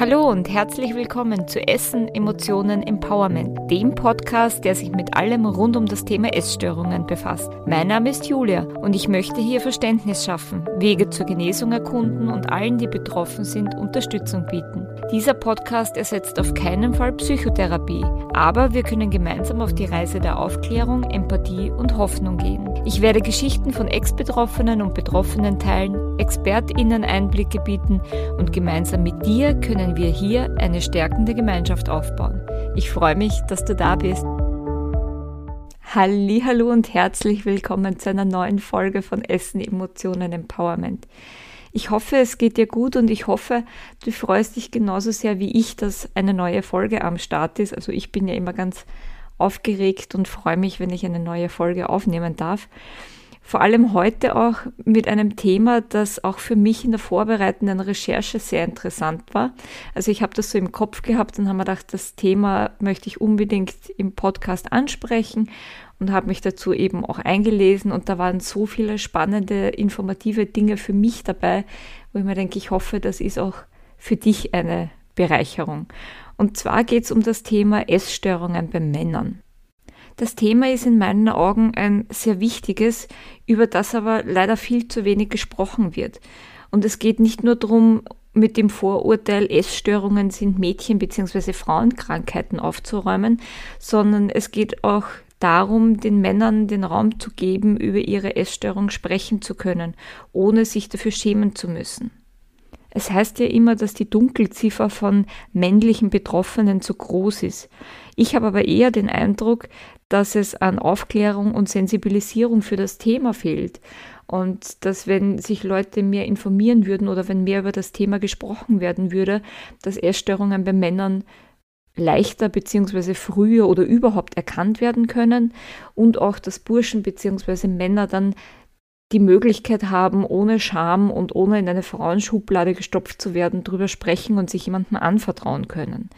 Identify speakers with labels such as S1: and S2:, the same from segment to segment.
S1: Hallo und herzlich willkommen zu Essen, Emotionen, Empowerment, dem Podcast, der sich mit allem rund um das Thema Essstörungen befasst. Mein Name ist Julia und ich möchte hier Verständnis schaffen, Wege zur Genesung erkunden und allen, die betroffen sind, Unterstützung bieten. Dieser Podcast ersetzt auf keinen Fall Psychotherapie, aber wir können gemeinsam auf die Reise der Aufklärung, Empathie und Hoffnung gehen. Ich werde Geschichten von Ex-Betroffenen und Betroffenen teilen, ExpertInnen Einblicke bieten und gemeinsam mit dir können wir hier eine stärkende Gemeinschaft aufbauen. Ich freue mich, dass du da bist. Hallo und herzlich willkommen zu einer neuen Folge von Essen, Emotionen, Empowerment. Ich hoffe, es geht dir gut und ich hoffe, du freust dich genauso sehr wie ich, dass eine neue Folge am Start ist. Also ich bin ja immer ganz aufgeregt und freue mich, wenn ich eine neue Folge aufnehmen darf. Vor allem heute auch mit einem Thema, das auch für mich in der vorbereitenden Recherche sehr interessant war. Also ich habe das so im Kopf gehabt und habe mir gedacht, das Thema möchte ich unbedingt im Podcast ansprechen und habe mich dazu eben auch eingelesen und da waren so viele spannende, informative Dinge für mich dabei, wo ich mir denke, ich hoffe, das ist auch für dich eine Bereicherung. Und zwar geht es um das Thema Essstörungen bei Männern. Das Thema ist in meinen Augen ein sehr wichtiges, über das aber leider viel zu wenig gesprochen wird. Und es geht nicht nur darum, mit dem Vorurteil, Essstörungen sind Mädchen- bzw. Frauenkrankheiten aufzuräumen, sondern es geht auch darum, den Männern den Raum zu geben, über ihre Essstörung sprechen zu können, ohne sich dafür schämen zu müssen. Es heißt ja immer, dass die Dunkelziffer von männlichen Betroffenen zu groß ist. Ich habe aber eher den Eindruck, dass es an Aufklärung und Sensibilisierung für das Thema fehlt. Und dass wenn sich Leute mehr informieren würden oder wenn mehr über das Thema gesprochen werden würde, dass Essstörungen bei Männern leichter bzw. früher oder überhaupt erkannt werden können und auch, dass Burschen bzw. Männer dann die Möglichkeit haben, ohne Scham und ohne in eine Frauenschublade gestopft zu werden, darüber sprechen und sich jemandem anvertrauen können.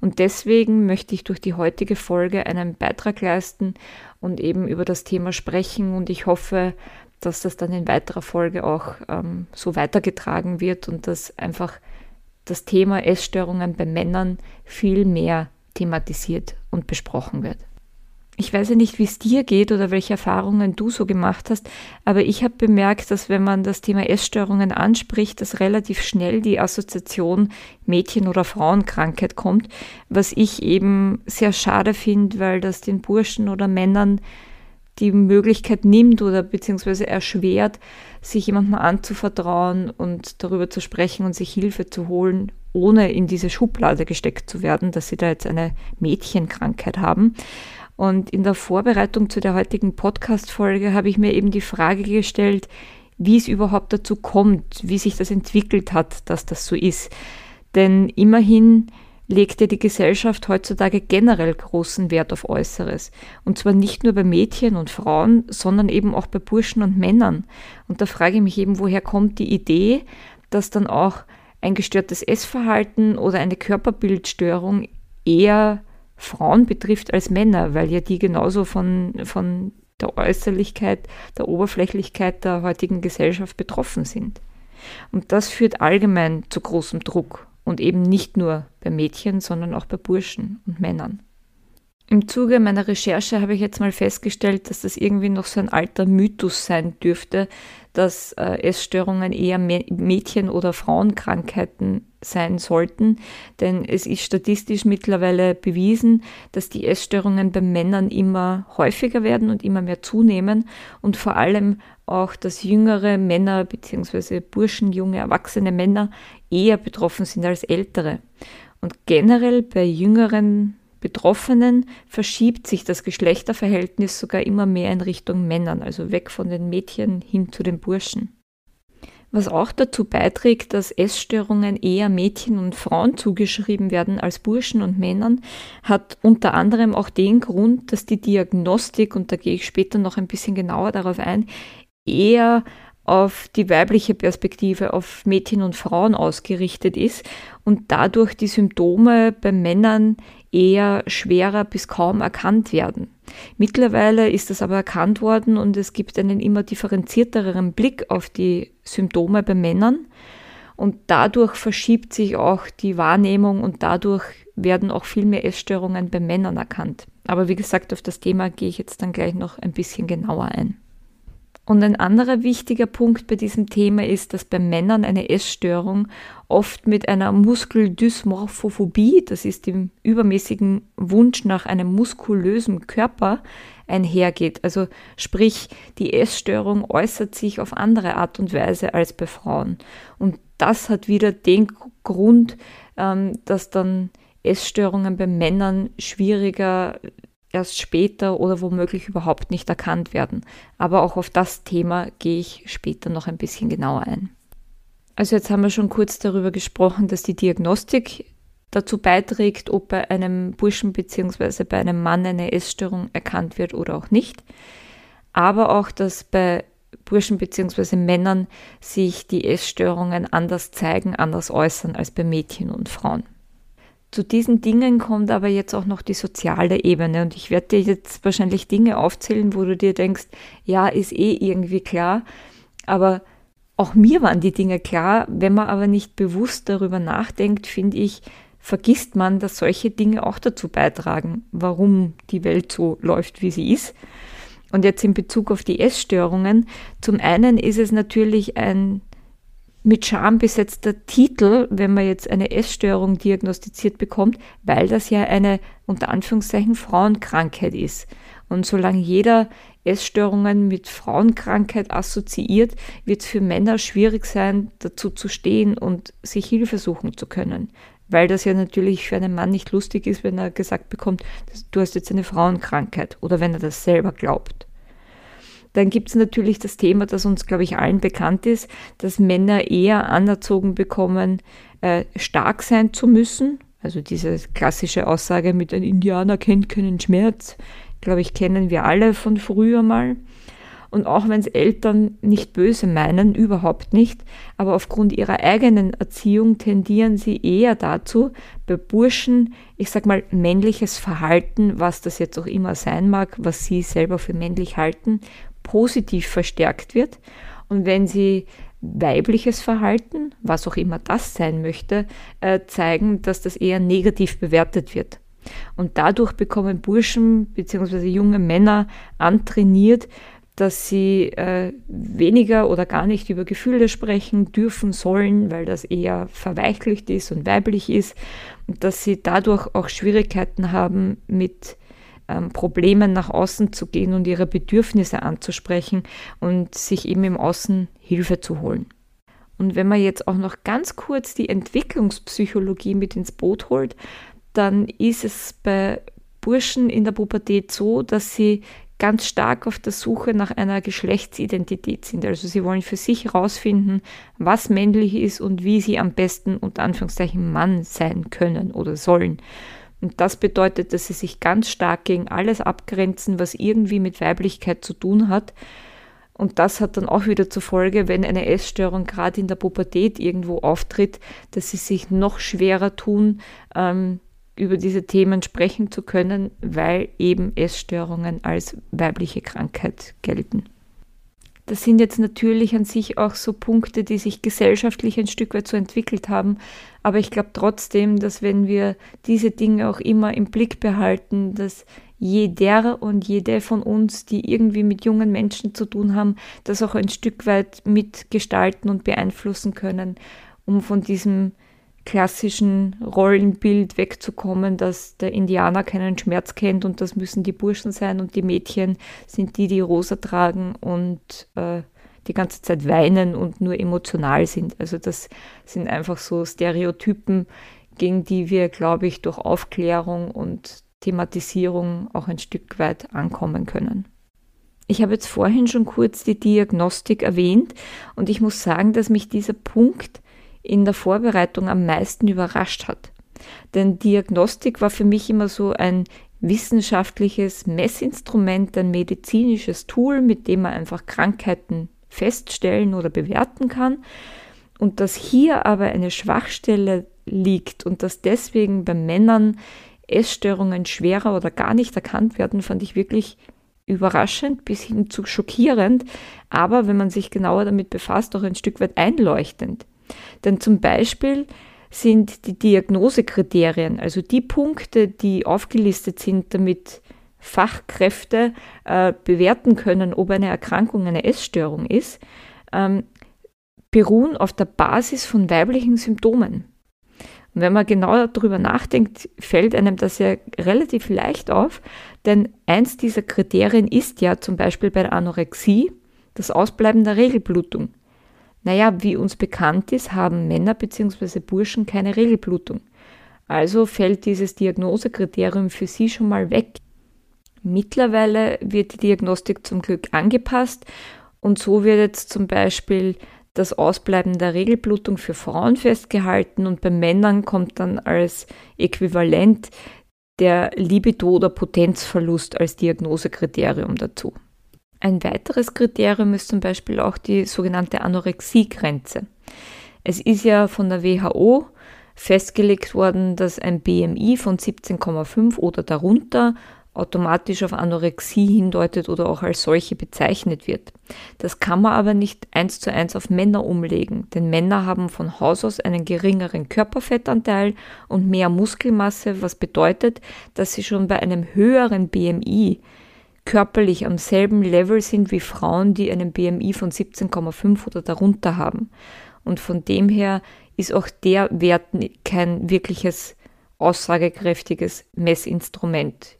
S1: Und deswegen möchte ich durch die heutige Folge einen Beitrag leisten und eben über das Thema sprechen und ich hoffe, dass das dann in weiterer Folge auch ähm, so weitergetragen wird und dass einfach das Thema Essstörungen bei Männern viel mehr thematisiert und besprochen wird ich weiß ja nicht, wie es dir geht oder welche Erfahrungen du so gemacht hast, aber ich habe bemerkt, dass wenn man das Thema Essstörungen anspricht, dass relativ schnell die Assoziation Mädchen- oder Frauenkrankheit kommt, was ich eben sehr schade finde, weil das den Burschen oder Männern die Möglichkeit nimmt oder beziehungsweise erschwert, sich jemandem anzuvertrauen und darüber zu sprechen und sich Hilfe zu holen, ohne in diese Schublade gesteckt zu werden, dass sie da jetzt eine Mädchenkrankheit haben. Und in der Vorbereitung zu der heutigen Podcast-Folge habe ich mir eben die Frage gestellt, wie es überhaupt dazu kommt, wie sich das entwickelt hat, dass das so ist. Denn immerhin legt ja die Gesellschaft heutzutage generell großen Wert auf Äußeres. Und zwar nicht nur bei Mädchen und Frauen, sondern eben auch bei Burschen und Männern. Und da frage ich mich eben, woher kommt die Idee, dass dann auch ein gestörtes Essverhalten oder eine Körperbildstörung eher Frauen betrifft als Männer, weil ja die genauso von, von der Äußerlichkeit, der Oberflächlichkeit der heutigen Gesellschaft betroffen sind. Und das führt allgemein zu großem Druck und eben nicht nur bei Mädchen, sondern auch bei Burschen und Männern. Im Zuge meiner Recherche habe ich jetzt mal festgestellt, dass das irgendwie noch so ein alter Mythos sein dürfte, dass äh, Essstörungen eher Mädchen- oder Frauenkrankheiten sein sollten, denn es ist statistisch mittlerweile bewiesen, dass die Essstörungen bei Männern immer häufiger werden und immer mehr zunehmen und vor allem auch, dass jüngere Männer bzw. Burschen, junge, erwachsene Männer eher betroffen sind als ältere. Und generell bei jüngeren Betroffenen verschiebt sich das Geschlechterverhältnis sogar immer mehr in Richtung Männern, also weg von den Mädchen hin zu den Burschen. Was auch dazu beiträgt, dass Essstörungen eher Mädchen und Frauen zugeschrieben werden als Burschen und Männern, hat unter anderem auch den Grund, dass die Diagnostik, und da gehe ich später noch ein bisschen genauer darauf ein, eher auf die weibliche Perspektive, auf Mädchen und Frauen ausgerichtet ist und dadurch die Symptome bei Männern eher schwerer bis kaum erkannt werden. Mittlerweile ist das aber erkannt worden und es gibt einen immer differenzierteren Blick auf die Symptome bei Männern. und dadurch verschiebt sich auch die Wahrnehmung und dadurch werden auch viel mehr Essstörungen bei Männern erkannt. Aber wie gesagt, auf das Thema gehe ich jetzt dann gleich noch ein bisschen genauer ein. Und ein anderer wichtiger Punkt bei diesem Thema ist, dass bei Männern eine Essstörung oft mit einer Muskeldysmorphophobie, das ist dem übermäßigen Wunsch nach einem muskulösen Körper, einhergeht. Also sprich, die Essstörung äußert sich auf andere Art und Weise als bei Frauen. Und das hat wieder den Grund, ähm, dass dann Essstörungen bei Männern schwieriger erst später oder womöglich überhaupt nicht erkannt werden. Aber auch auf das Thema gehe ich später noch ein bisschen genauer ein. Also jetzt haben wir schon kurz darüber gesprochen, dass die Diagnostik dazu beiträgt, ob bei einem Burschen bzw. bei einem Mann eine Essstörung erkannt wird oder auch nicht. Aber auch, dass bei Burschen bzw. Männern sich die Essstörungen anders zeigen, anders äußern als bei Mädchen und Frauen. Zu diesen Dingen kommt aber jetzt auch noch die soziale Ebene. Und ich werde dir jetzt wahrscheinlich Dinge aufzählen, wo du dir denkst, ja, ist eh irgendwie klar, aber auch mir waren die Dinge klar, wenn man aber nicht bewusst darüber nachdenkt, finde ich, vergisst man, dass solche Dinge auch dazu beitragen, warum die Welt so läuft, wie sie ist. Und jetzt in Bezug auf die Essstörungen, zum einen ist es natürlich ein mit Scham besetzter Titel, wenn man jetzt eine Essstörung diagnostiziert bekommt, weil das ja eine unter Anführungszeichen Frauenkrankheit ist. Und solange jeder Essstörungen mit Frauenkrankheit assoziiert, wird es für Männer schwierig sein, dazu zu stehen und sich Hilfe suchen zu können. Weil das ja natürlich für einen Mann nicht lustig ist, wenn er gesagt bekommt, du hast jetzt eine Frauenkrankheit oder wenn er das selber glaubt. Dann gibt es natürlich das Thema, das uns, glaube ich, allen bekannt ist, dass Männer eher anerzogen bekommen, äh, stark sein zu müssen. Also diese klassische Aussage mit ein Indianer kennt keinen Schmerz, glaube ich, kennen wir alle von früher mal. Und auch wenn es Eltern nicht böse meinen, überhaupt nicht, aber aufgrund ihrer eigenen Erziehung tendieren sie eher dazu, bei Burschen, ich sag mal, männliches Verhalten, was das jetzt auch immer sein mag, was sie selber für männlich halten, positiv verstärkt wird. Und wenn sie weibliches Verhalten, was auch immer das sein möchte, äh, zeigen, dass das eher negativ bewertet wird. Und dadurch bekommen Burschen bzw. junge Männer antrainiert, dass sie äh, weniger oder gar nicht über Gefühle sprechen dürfen sollen, weil das eher verweichlicht ist und weiblich ist und dass sie dadurch auch Schwierigkeiten haben mit ähm, Problemen nach außen zu gehen und ihre Bedürfnisse anzusprechen und sich eben im Außen Hilfe zu holen. Und wenn man jetzt auch noch ganz kurz die Entwicklungspsychologie mit ins Boot holt, dann ist es bei Burschen in der Pubertät so, dass sie ganz stark auf der Suche nach einer Geschlechtsidentität sind. Also sie wollen für sich herausfinden, was männlich ist und wie sie am besten unter Anführungszeichen Mann sein können oder sollen. Und das bedeutet, dass sie sich ganz stark gegen alles abgrenzen, was irgendwie mit Weiblichkeit zu tun hat. Und das hat dann auch wieder zur Folge, wenn eine Essstörung gerade in der Pubertät irgendwo auftritt, dass sie sich noch schwerer tun, ähm, über diese Themen sprechen zu können, weil eben Essstörungen als weibliche Krankheit gelten. Das sind jetzt natürlich an sich auch so Punkte, die sich gesellschaftlich ein Stück weit so entwickelt haben. Aber ich glaube trotzdem, dass wenn wir diese Dinge auch immer im Blick behalten, dass jeder und jede von uns, die irgendwie mit jungen Menschen zu tun haben, das auch ein Stück weit mitgestalten und beeinflussen können, um von diesem klassischen Rollenbild wegzukommen, dass der Indianer keinen Schmerz kennt und das müssen die Burschen sein und die Mädchen sind die, die rosa tragen und äh, die ganze Zeit weinen und nur emotional sind. Also das sind einfach so Stereotypen, gegen die wir, glaube ich, durch Aufklärung und Thematisierung auch ein Stück weit ankommen können. Ich habe jetzt vorhin schon kurz die Diagnostik erwähnt und ich muss sagen, dass mich dieser Punkt in der Vorbereitung am meisten überrascht hat. Denn Diagnostik war für mich immer so ein wissenschaftliches Messinstrument, ein medizinisches Tool, mit dem man einfach Krankheiten feststellen oder bewerten kann. Und dass hier aber eine Schwachstelle liegt und dass deswegen bei Männern Essstörungen schwerer oder gar nicht erkannt werden, fand ich wirklich überraschend bis hin zu schockierend, aber wenn man sich genauer damit befasst, auch ein Stück weit einleuchtend. Denn zum Beispiel sind die Diagnosekriterien, also die Punkte, die aufgelistet sind, damit Fachkräfte äh, bewerten können, ob eine Erkrankung eine Essstörung ist, ähm, beruhen auf der Basis von weiblichen Symptomen. Und wenn man genauer darüber nachdenkt, fällt einem das ja relativ leicht auf, denn eins dieser Kriterien ist ja zum Beispiel bei der Anorexie das Ausbleiben der Regelblutung. Naja, wie uns bekannt ist, haben Männer bzw. Burschen keine Regelblutung. Also fällt dieses Diagnosekriterium für sie schon mal weg. Mittlerweile wird die Diagnostik zum Glück angepasst und so wird jetzt zum Beispiel das Ausbleiben der Regelblutung für Frauen festgehalten und bei Männern kommt dann als Äquivalent der Libido- oder Potenzverlust als Diagnosekriterium dazu. Ein weiteres Kriterium ist zum Beispiel auch die sogenannte Anorexiegrenze. Es ist ja von der WHO festgelegt worden, dass ein BMI von 17,5 oder darunter automatisch auf Anorexie hindeutet oder auch als solche bezeichnet wird. Das kann man aber nicht eins zu eins auf Männer umlegen, denn Männer haben von Haus aus einen geringeren Körperfettanteil und mehr Muskelmasse, was bedeutet, dass sie schon bei einem höheren BMI körperlich am selben Level sind wie Frauen, die einen BMI von 17,5 oder darunter haben. Und von dem her ist auch der Wert kein wirkliches aussagekräftiges Messinstrument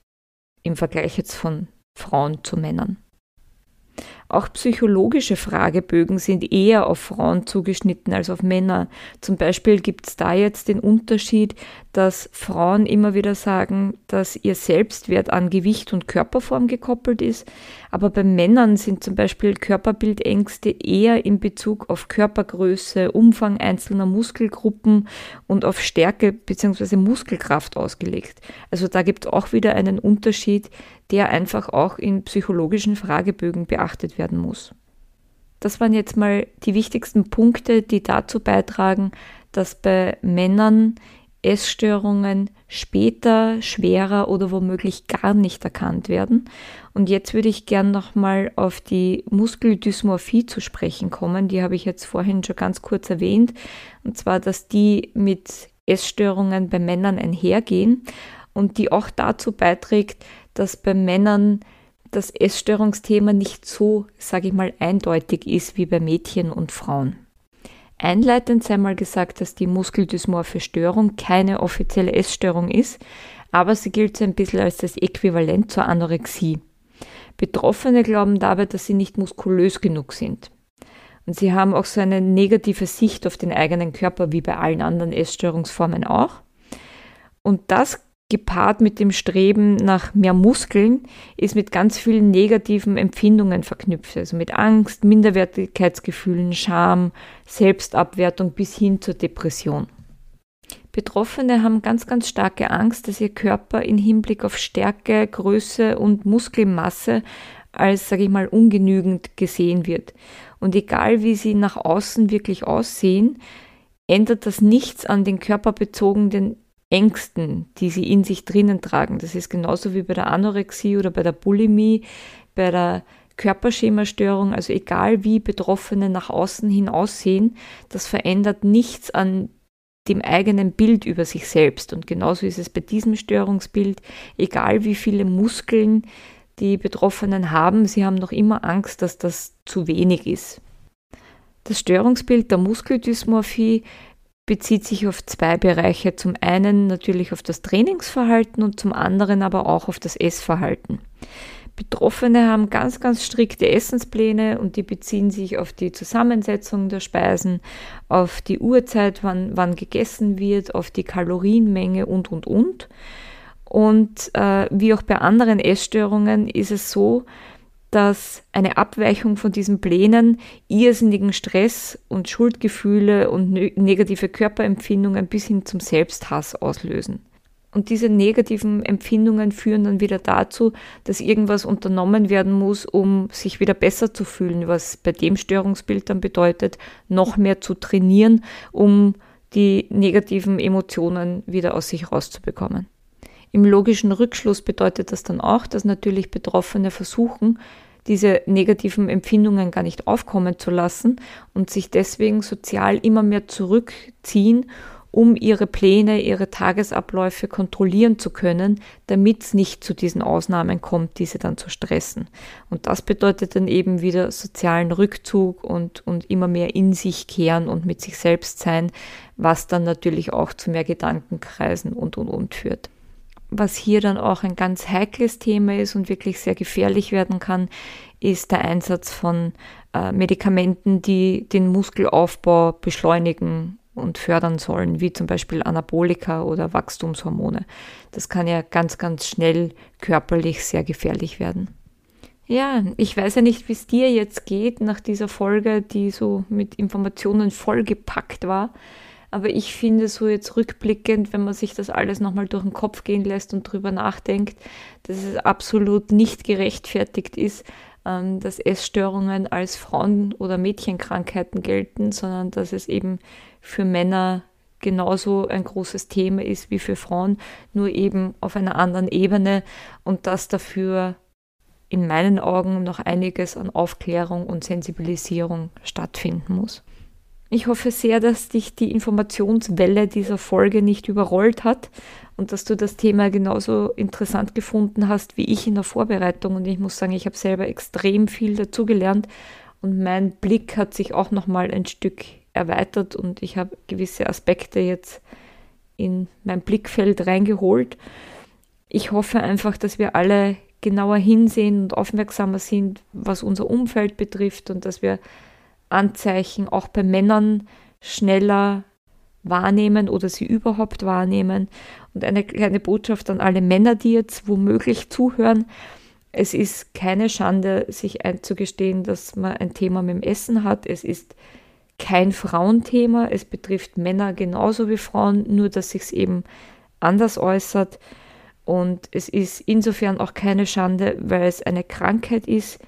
S1: im Vergleich jetzt von Frauen zu Männern. Auch psychologische Fragebögen sind eher auf Frauen zugeschnitten als auf Männer. Zum Beispiel gibt es da jetzt den Unterschied, dass Frauen immer wieder sagen, dass ihr Selbstwert an Gewicht und Körperform gekoppelt ist, aber bei Männern sind zum Beispiel Körperbildängste eher in Bezug auf Körpergröße, Umfang einzelner Muskelgruppen und auf Stärke bzw. Muskelkraft ausgelegt. Also da gibt es auch wieder einen Unterschied, der einfach auch in psychologischen Fragebögen beachtet werden muss. Das waren jetzt mal die wichtigsten Punkte, die dazu beitragen, dass bei Männern Essstörungen später schwerer oder womöglich gar nicht erkannt werden. Und jetzt würde ich gern nochmal auf die Muskeldysmorphie zu sprechen kommen. Die habe ich jetzt vorhin schon ganz kurz erwähnt. Und zwar, dass die mit Essstörungen bei Männern einhergehen und die auch dazu beiträgt, dass bei Männern das Essstörungsthema nicht so, sage ich mal, eindeutig ist wie bei Mädchen und Frauen. Einleitend sei mal gesagt, dass die muskeldysmorphe Störung keine offizielle Essstörung ist, aber sie gilt so ein bisschen als das Äquivalent zur Anorexie. Betroffene glauben dabei, dass sie nicht muskulös genug sind. Und sie haben auch so eine negative Sicht auf den eigenen Körper wie bei allen anderen Essstörungsformen auch. Und das gepaart mit dem Streben nach mehr Muskeln, ist mit ganz vielen negativen Empfindungen verknüpft. Also mit Angst, Minderwertigkeitsgefühlen, Scham, Selbstabwertung bis hin zur Depression. Betroffene haben ganz, ganz starke Angst, dass ihr Körper in Hinblick auf Stärke, Größe und Muskelmasse als, sage ich mal, ungenügend gesehen wird. Und egal wie sie nach außen wirklich aussehen, ändert das nichts an den körperbezogenen Ängsten, die sie in sich drinnen tragen. Das ist genauso wie bei der Anorexie oder bei der Bulimie, bei der Körperschemastörung, also egal wie Betroffene nach außen hin aussehen, das verändert nichts an dem eigenen Bild über sich selbst. Und genauso ist es bei diesem Störungsbild, egal wie viele Muskeln die Betroffenen haben, sie haben noch immer Angst, dass das zu wenig ist. Das Störungsbild der Muskeldysmorphie bezieht sich auf zwei Bereiche. Zum einen natürlich auf das Trainingsverhalten und zum anderen aber auch auf das Essverhalten. Betroffene haben ganz, ganz strikte Essenspläne und die beziehen sich auf die Zusammensetzung der Speisen, auf die Uhrzeit, wann, wann gegessen wird, auf die Kalorienmenge und, und, und. Und äh, wie auch bei anderen Essstörungen ist es so, dass eine Abweichung von diesen Plänen irrsinnigen Stress und Schuldgefühle und negative Körperempfindungen bis hin zum Selbsthass auslösen. Und diese negativen Empfindungen führen dann wieder dazu, dass irgendwas unternommen werden muss, um sich wieder besser zu fühlen, was bei dem Störungsbild dann bedeutet, noch mehr zu trainieren, um die negativen Emotionen wieder aus sich rauszubekommen. Im logischen Rückschluss bedeutet das dann auch, dass natürlich Betroffene versuchen, diese negativen Empfindungen gar nicht aufkommen zu lassen und sich deswegen sozial immer mehr zurückziehen um ihre Pläne, ihre Tagesabläufe kontrollieren zu können, damit es nicht zu diesen Ausnahmen kommt, diese dann zu stressen. Und das bedeutet dann eben wieder sozialen Rückzug und, und immer mehr in sich kehren und mit sich selbst sein, was dann natürlich auch zu mehr Gedankenkreisen und und und führt. Was hier dann auch ein ganz heikles Thema ist und wirklich sehr gefährlich werden kann, ist der Einsatz von äh, Medikamenten, die den Muskelaufbau beschleunigen und fördern sollen, wie zum Beispiel Anabolika oder Wachstumshormone. Das kann ja ganz, ganz schnell körperlich sehr gefährlich werden. Ja, ich weiß ja nicht, wie es dir jetzt geht nach dieser Folge, die so mit Informationen vollgepackt war. Aber ich finde so jetzt rückblickend, wenn man sich das alles nochmal durch den Kopf gehen lässt und drüber nachdenkt, dass es absolut nicht gerechtfertigt ist, ähm, dass Essstörungen als Frauen- oder Mädchenkrankheiten gelten, sondern dass es eben für Männer genauso ein großes Thema ist wie für Frauen, nur eben auf einer anderen Ebene und dass dafür in meinen Augen noch einiges an Aufklärung und Sensibilisierung stattfinden muss. Ich hoffe sehr, dass dich die Informationswelle dieser Folge nicht überrollt hat und dass du das Thema genauso interessant gefunden hast wie ich in der Vorbereitung. Und ich muss sagen, ich habe selber extrem viel dazugelernt und mein Blick hat sich auch nochmal ein Stück erweitert und ich habe gewisse Aspekte jetzt in mein Blickfeld reingeholt. Ich hoffe einfach, dass wir alle genauer hinsehen und aufmerksamer sind, was unser Umfeld betrifft und dass wir Anzeichen auch bei Männern schneller wahrnehmen oder sie überhaupt wahrnehmen. Und eine kleine Botschaft an alle Männer, die jetzt womöglich zuhören. Es ist keine Schande, sich einzugestehen, dass man ein Thema mit dem Essen hat. Es ist kein Frauenthema. Es betrifft Männer genauso wie Frauen, nur dass sich es eben anders äußert. Und es ist insofern auch keine Schande, weil es eine Krankheit ist,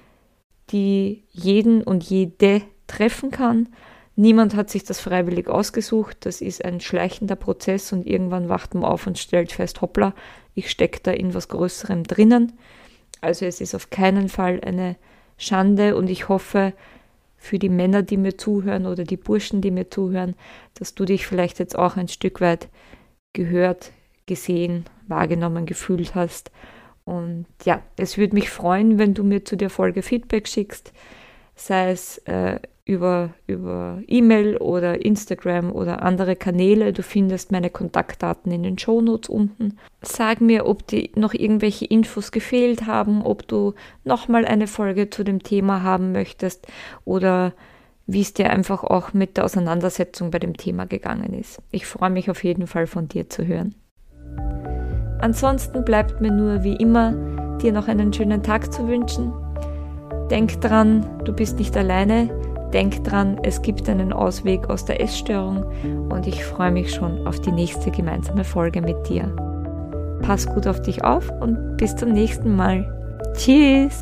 S1: die jeden und jede treffen kann. Niemand hat sich das freiwillig ausgesucht. Das ist ein schleichender Prozess und irgendwann wacht man auf und stellt fest, hoppla, ich stecke da in was Größerem drinnen. Also es ist auf keinen Fall eine Schande und ich hoffe, für die Männer, die mir zuhören oder die Burschen, die mir zuhören, dass du dich vielleicht jetzt auch ein Stück weit gehört, gesehen, wahrgenommen, gefühlt hast. Und ja, es würde mich freuen, wenn du mir zu der Folge Feedback schickst, sei es äh, über, über E-Mail oder Instagram oder andere Kanäle. Du findest meine Kontaktdaten in den Shownotes unten. Sag mir, ob dir noch irgendwelche Infos gefehlt haben, ob du nochmal eine Folge zu dem Thema haben möchtest oder wie es dir einfach auch mit der Auseinandersetzung bei dem Thema gegangen ist. Ich freue mich auf jeden Fall von dir zu hören. Ansonsten bleibt mir nur wie immer, dir noch einen schönen Tag zu wünschen. Denk dran, du bist nicht alleine. Denk dran, es gibt einen Ausweg aus der Essstörung und ich freue mich schon auf die nächste gemeinsame Folge mit dir. Pass gut auf dich auf und bis zum nächsten Mal. Tschüss!